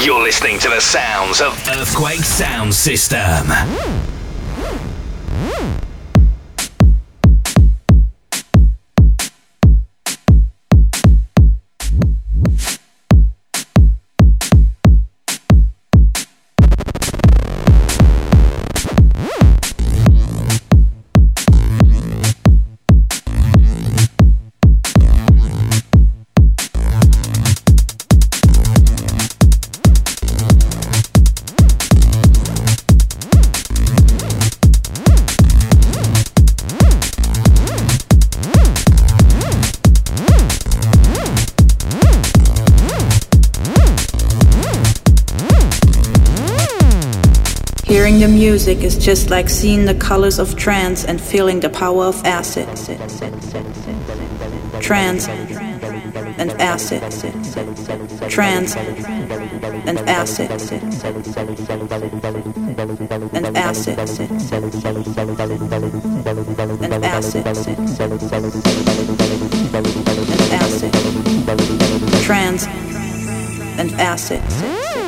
You're listening to the sounds of Earthquake Sound System. Just like seeing the colors of trance and feeling the power of acid. Trance and acid. Trance and acid. And acid. And acid. And acid. Trance and acid.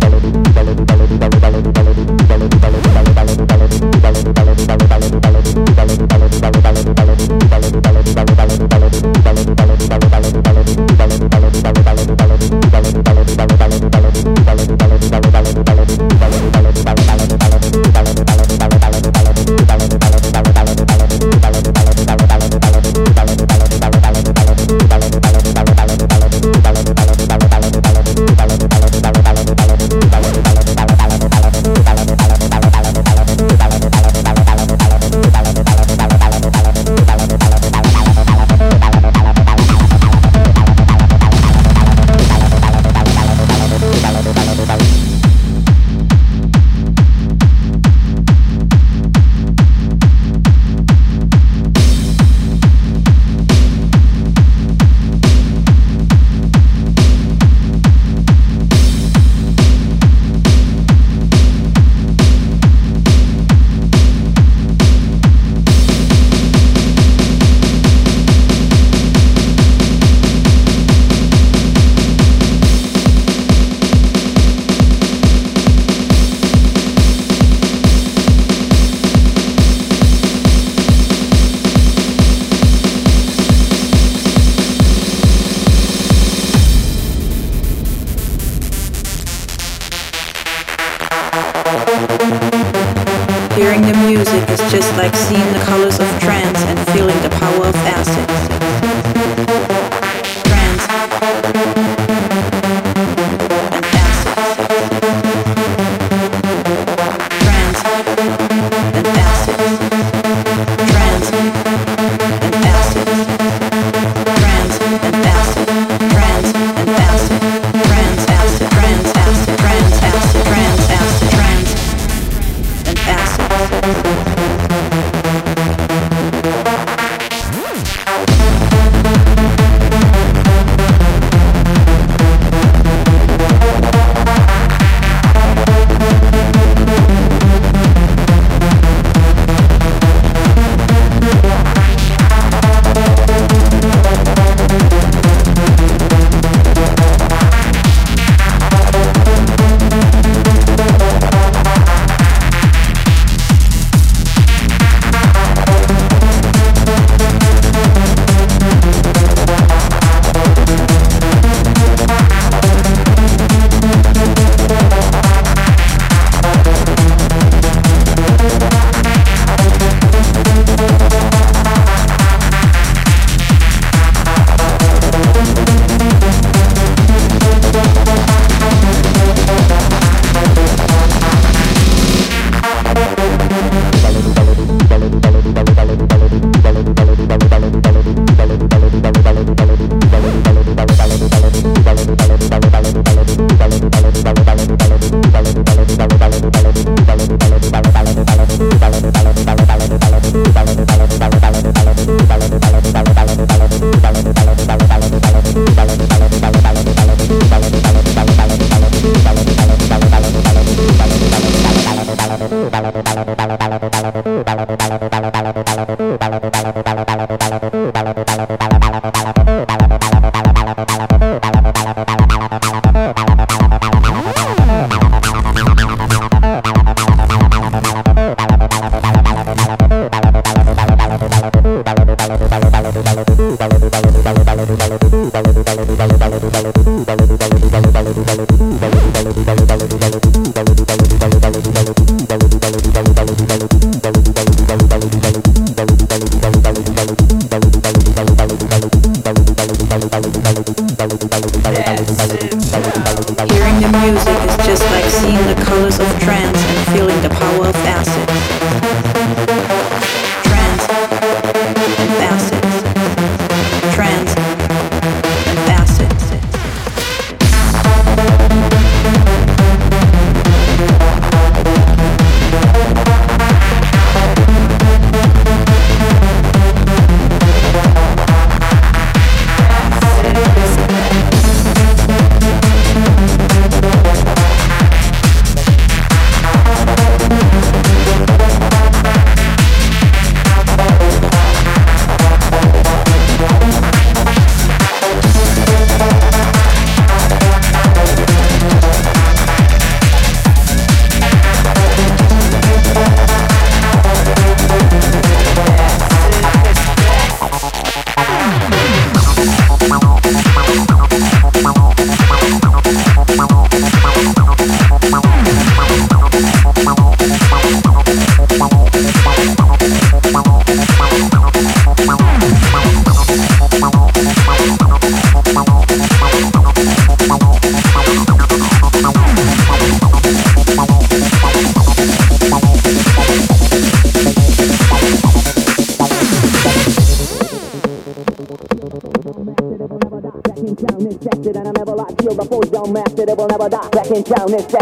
Oh.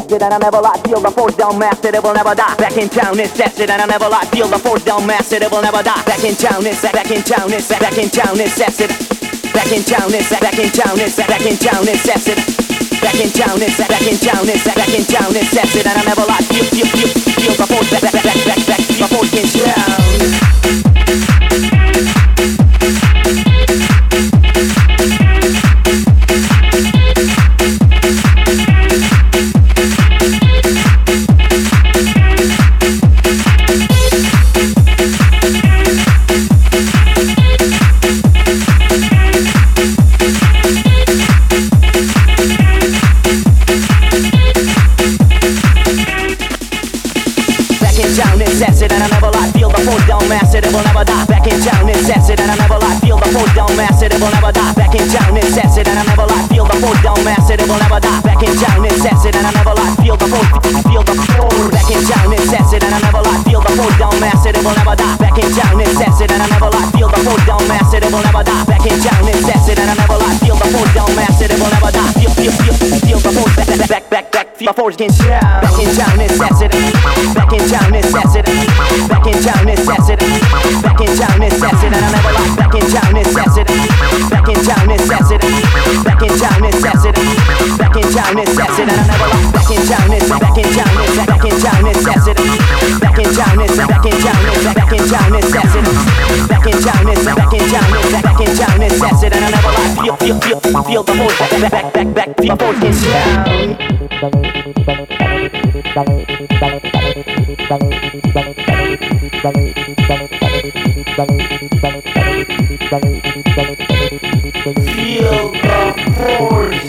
Tested and I never lie. Feel the force down mastered, it will never die. Back in town, it's tested and I never lie. Feel the force down mastered, it will never die. Back in town, it's back in town, it's back in town, it's tested. Back in town, it's back in town, it's back in town, it's tested. Back in town, it's back in town, it's back in town, it's tested and I never lie. Feel, feel, feel, feel the force back, back, back, back, back, the force in town. will never die. Back in town, incessant, and I never like feel the food down mass it. It will never die. Back in town, incessant, and I never like feel the food down mass it. It will never die. Feel, feel, feel, feel the food. Back, back, back, back, back. Feel the food. Back in town, incessant. Back in town, incessant. Back in town, incessant. In town, necessity. And I never like feel, feel, feel, feel the force. Back, back, back, back. Feel the force. Feel the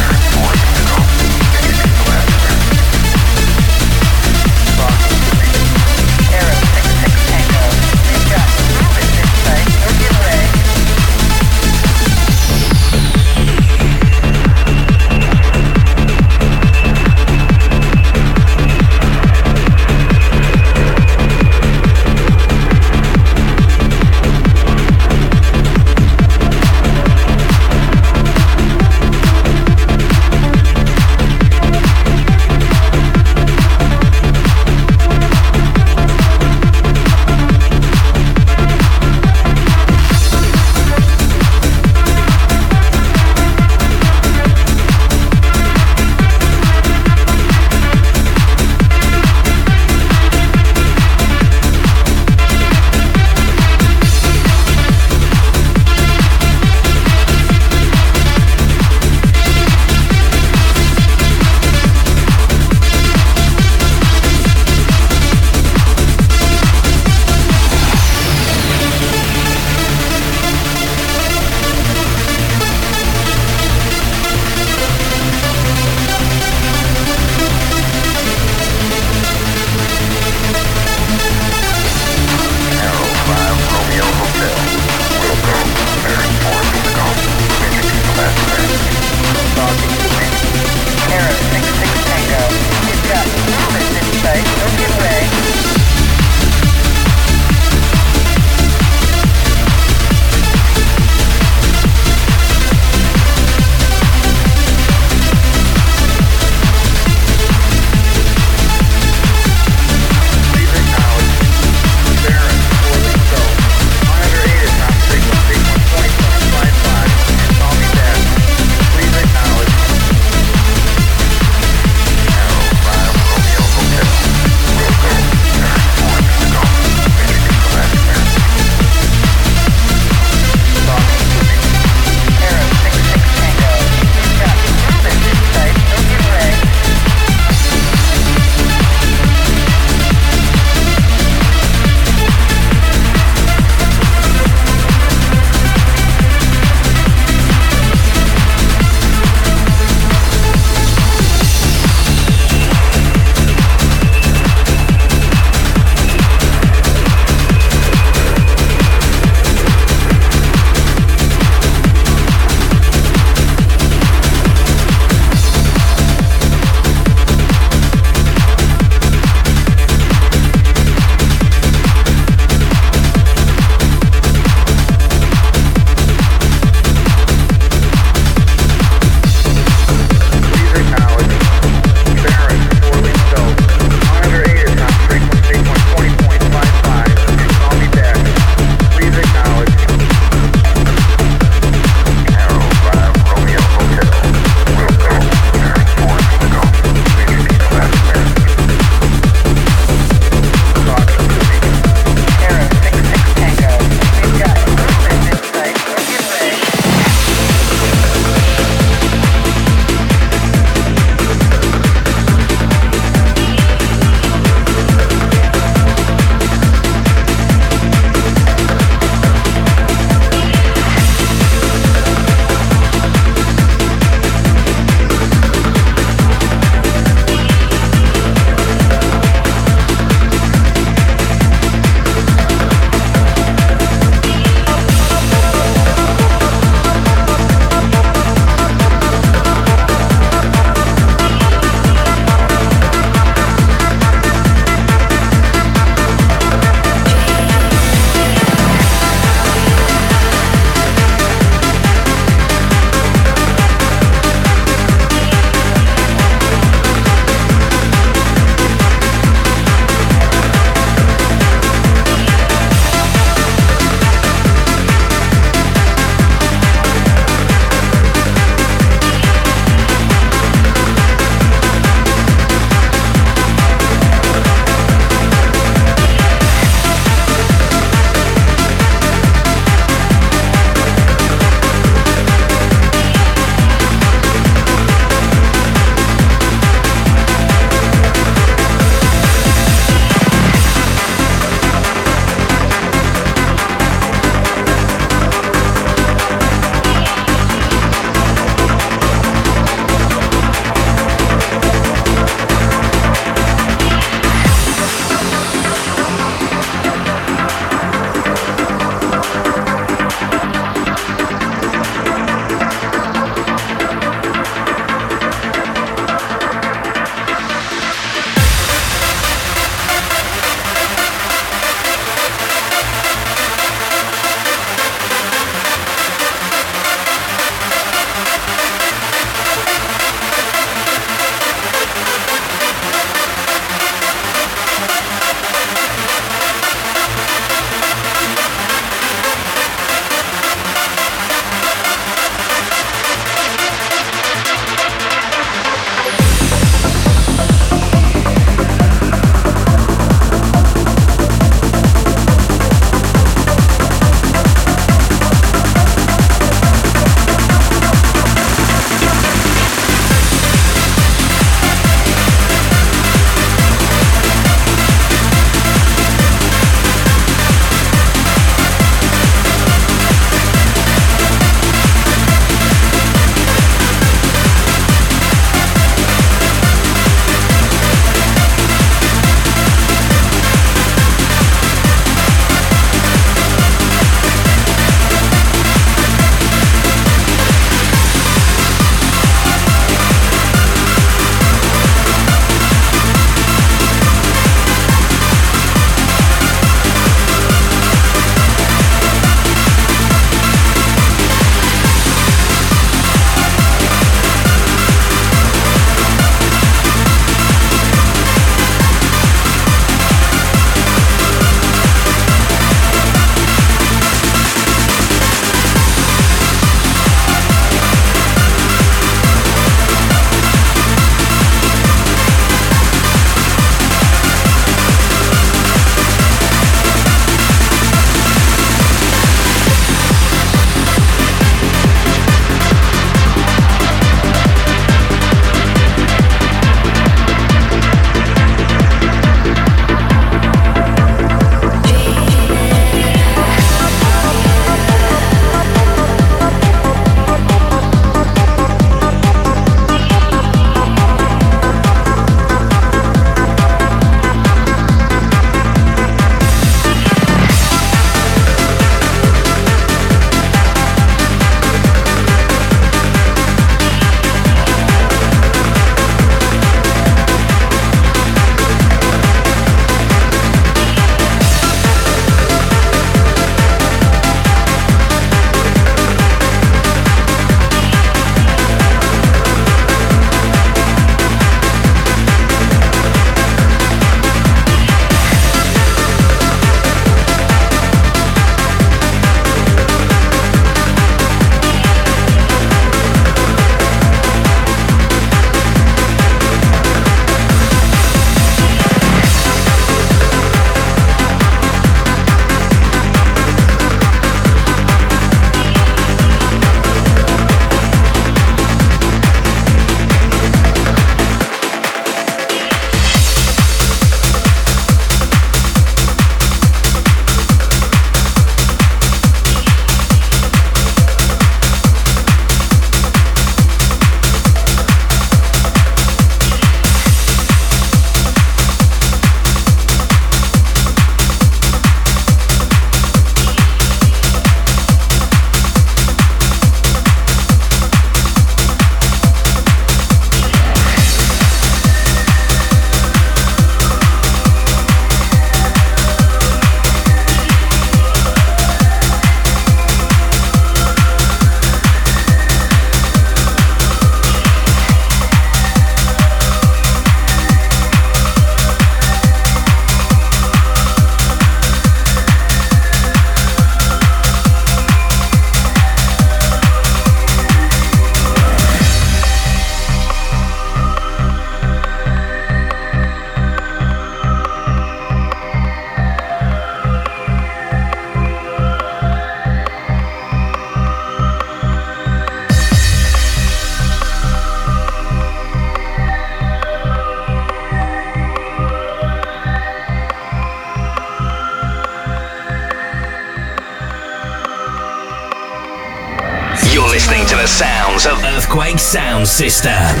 System.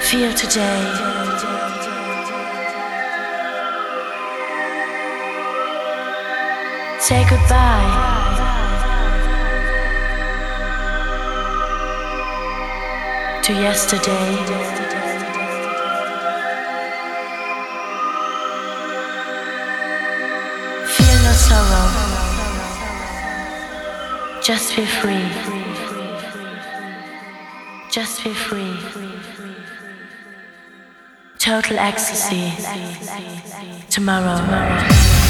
Feel today. Just be free. Just be free. Total ecstasy. Tomorrow. Tomorrow.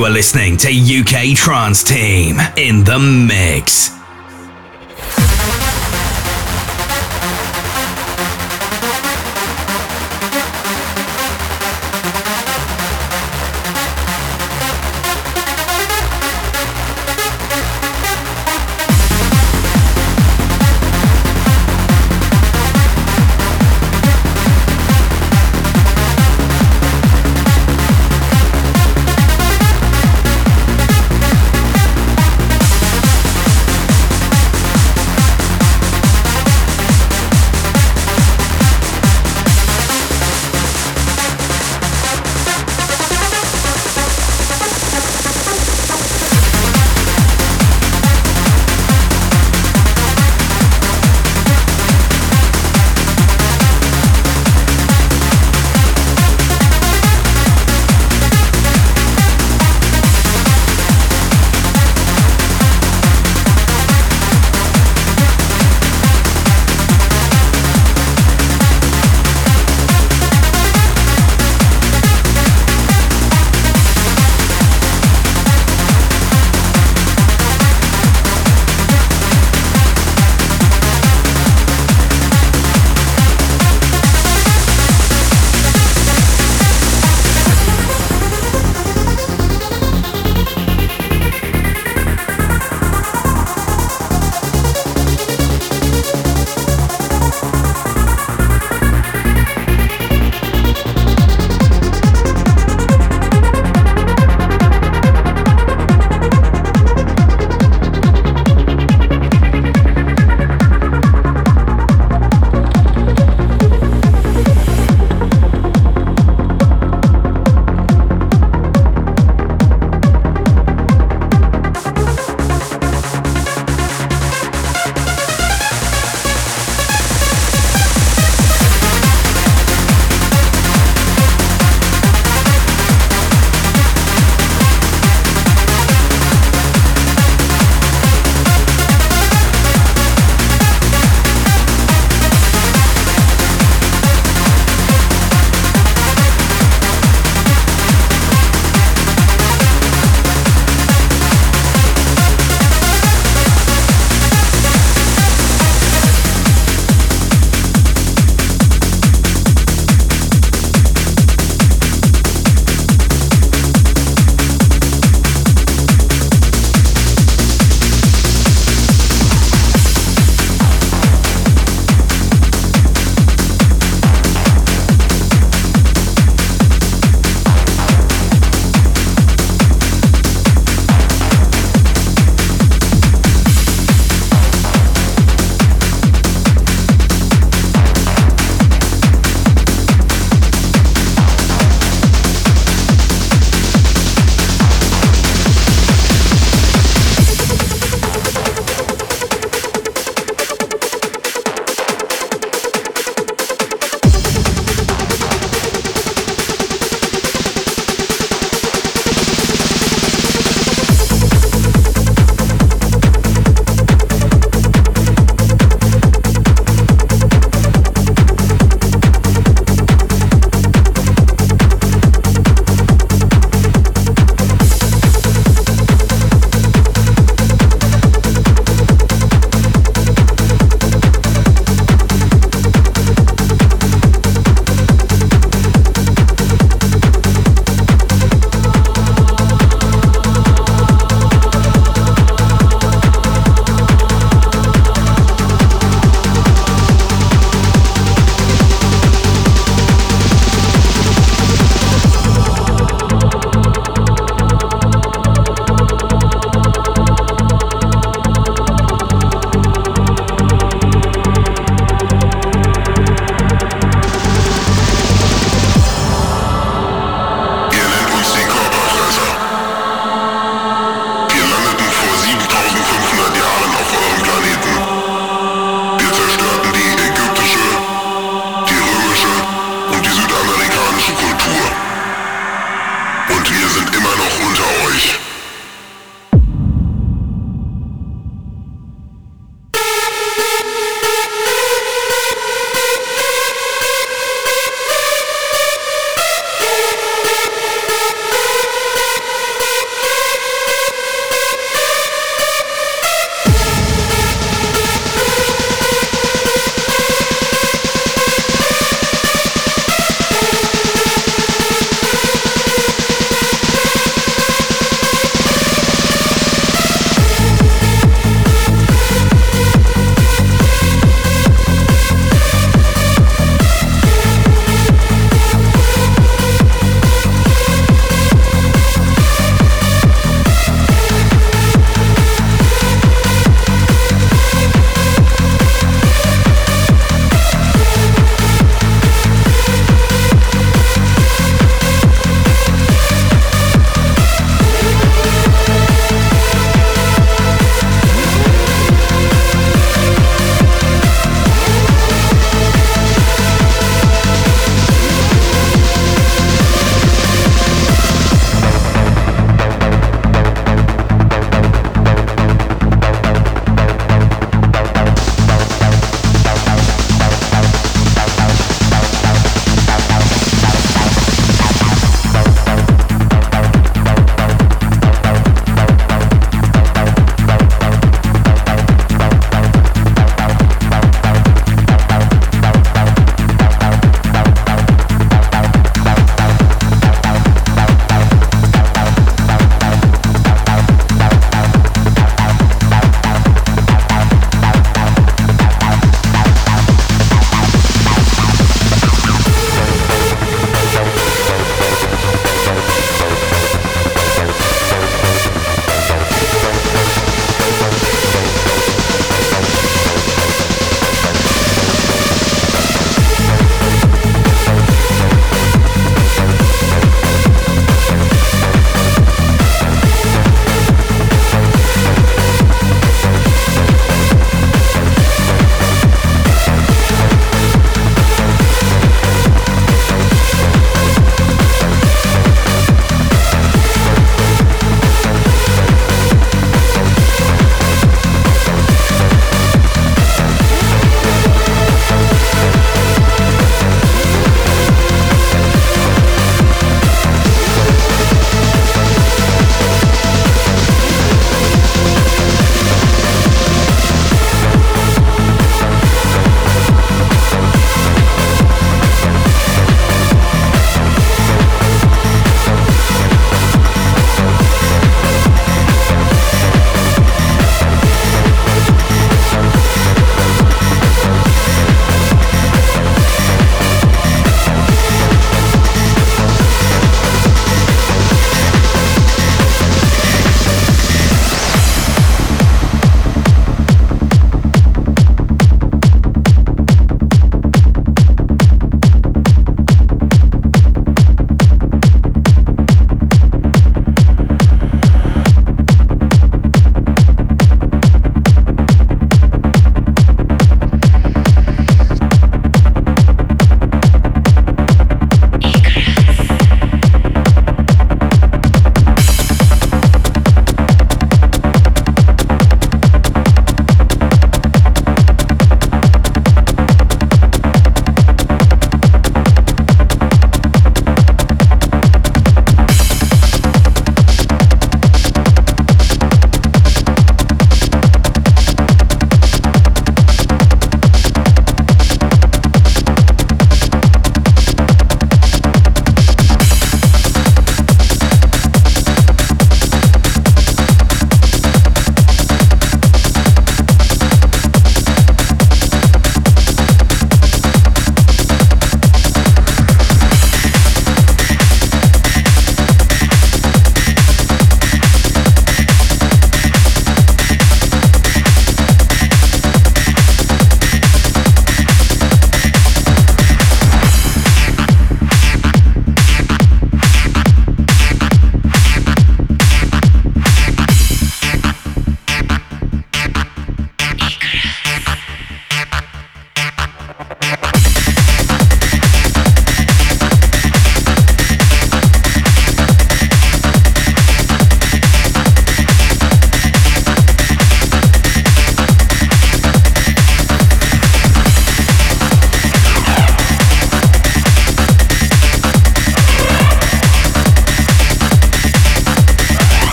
You are listening to UK Trance Team in the mix.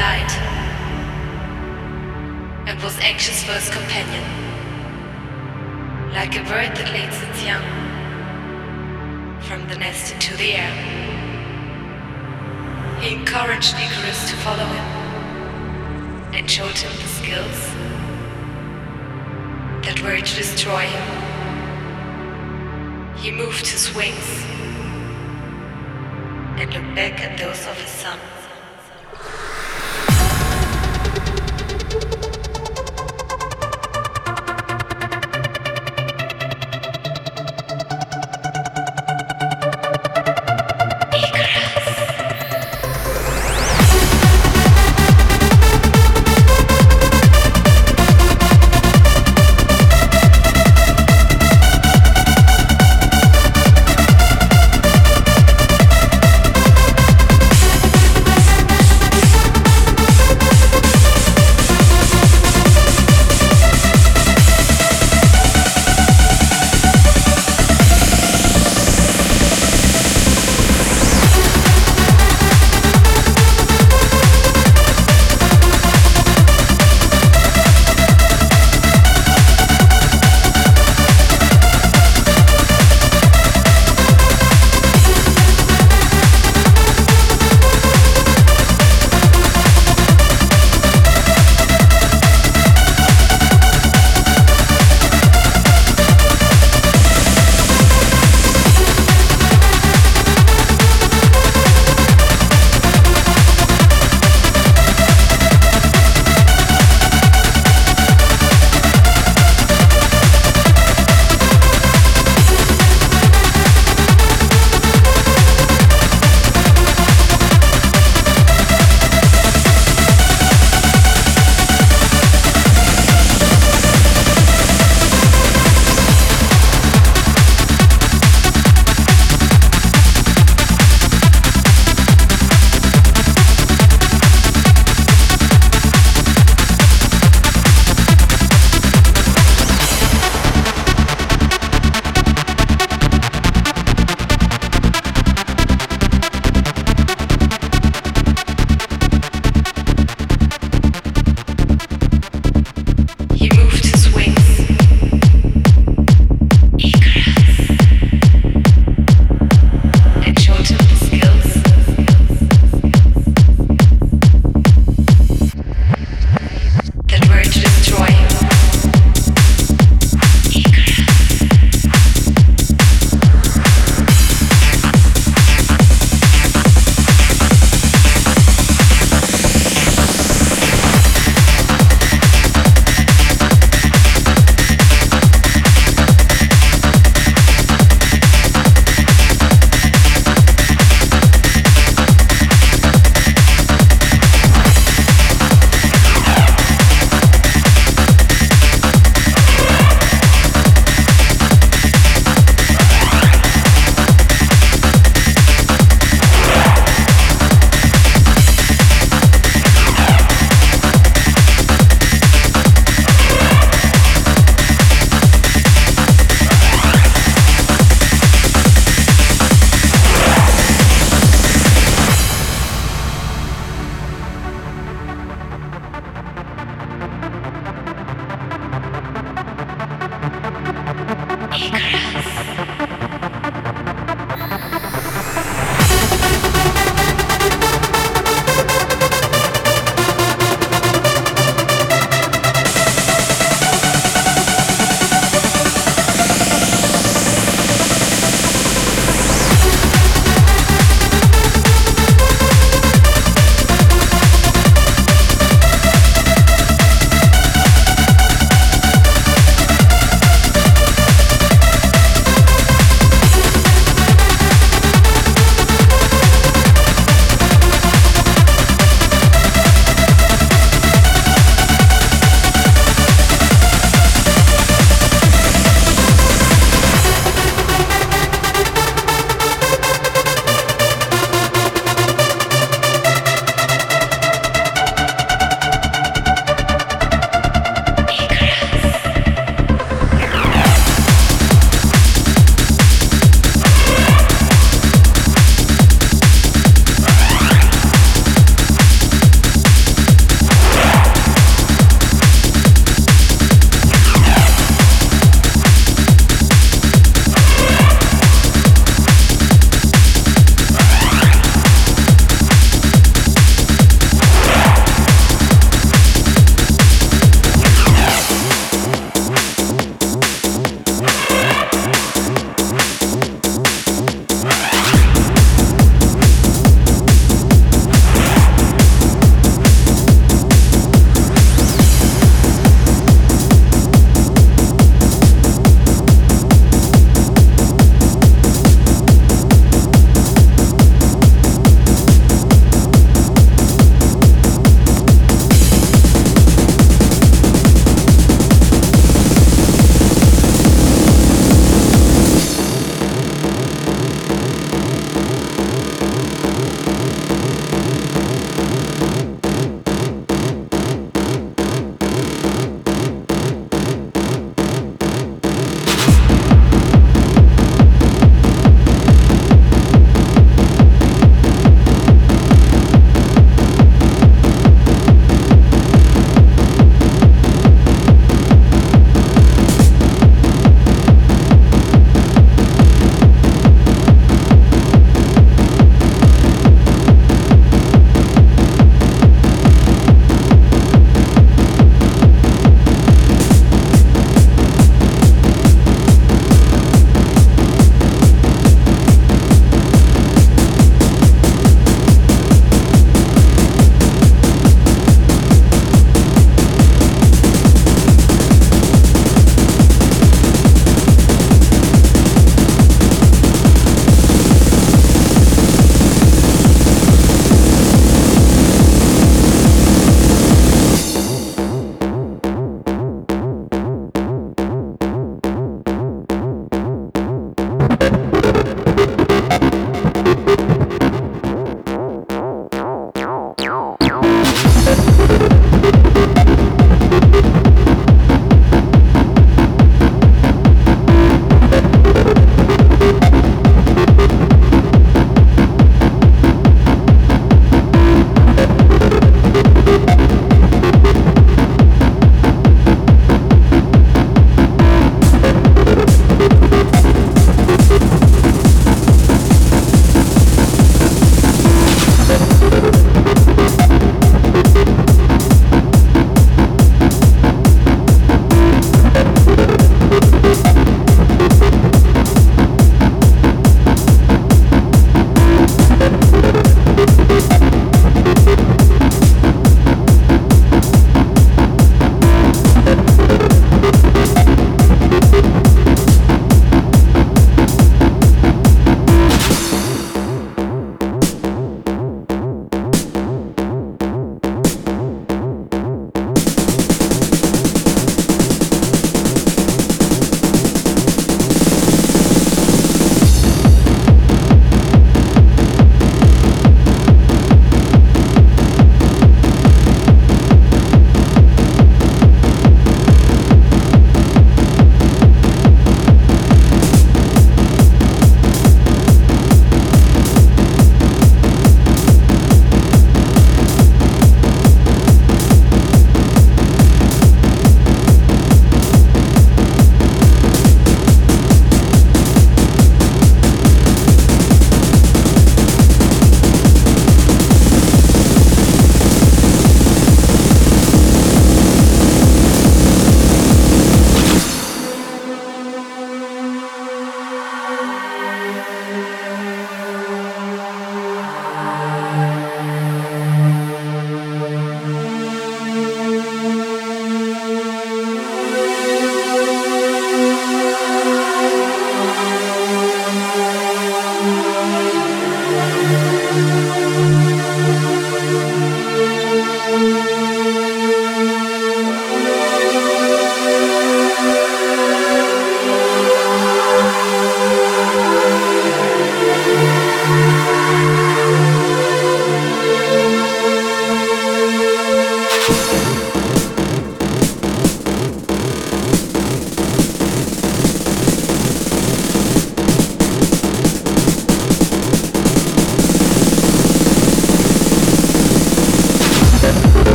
Flight and was anxious for his companion. Like a bird that leads its young from the nest into the air. He encouraged Icarus to follow him and showed him the skills that were to destroy him. He moved his wings and looked back at those of his son.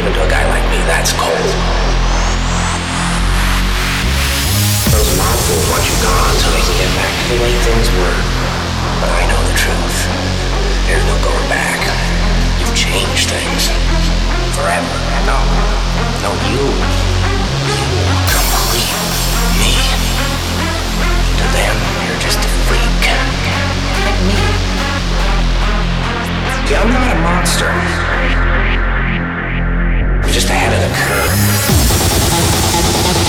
Even to a guy like me, that's cold. Those monsters want you gone so they can get back to the way things were. But I know the truth. There's no going back. You've changed things. Forever. No. No, you. You complete me. To them, you're just a freak. Like me. Yeah, I'm not a monster. Just ahead of the curve.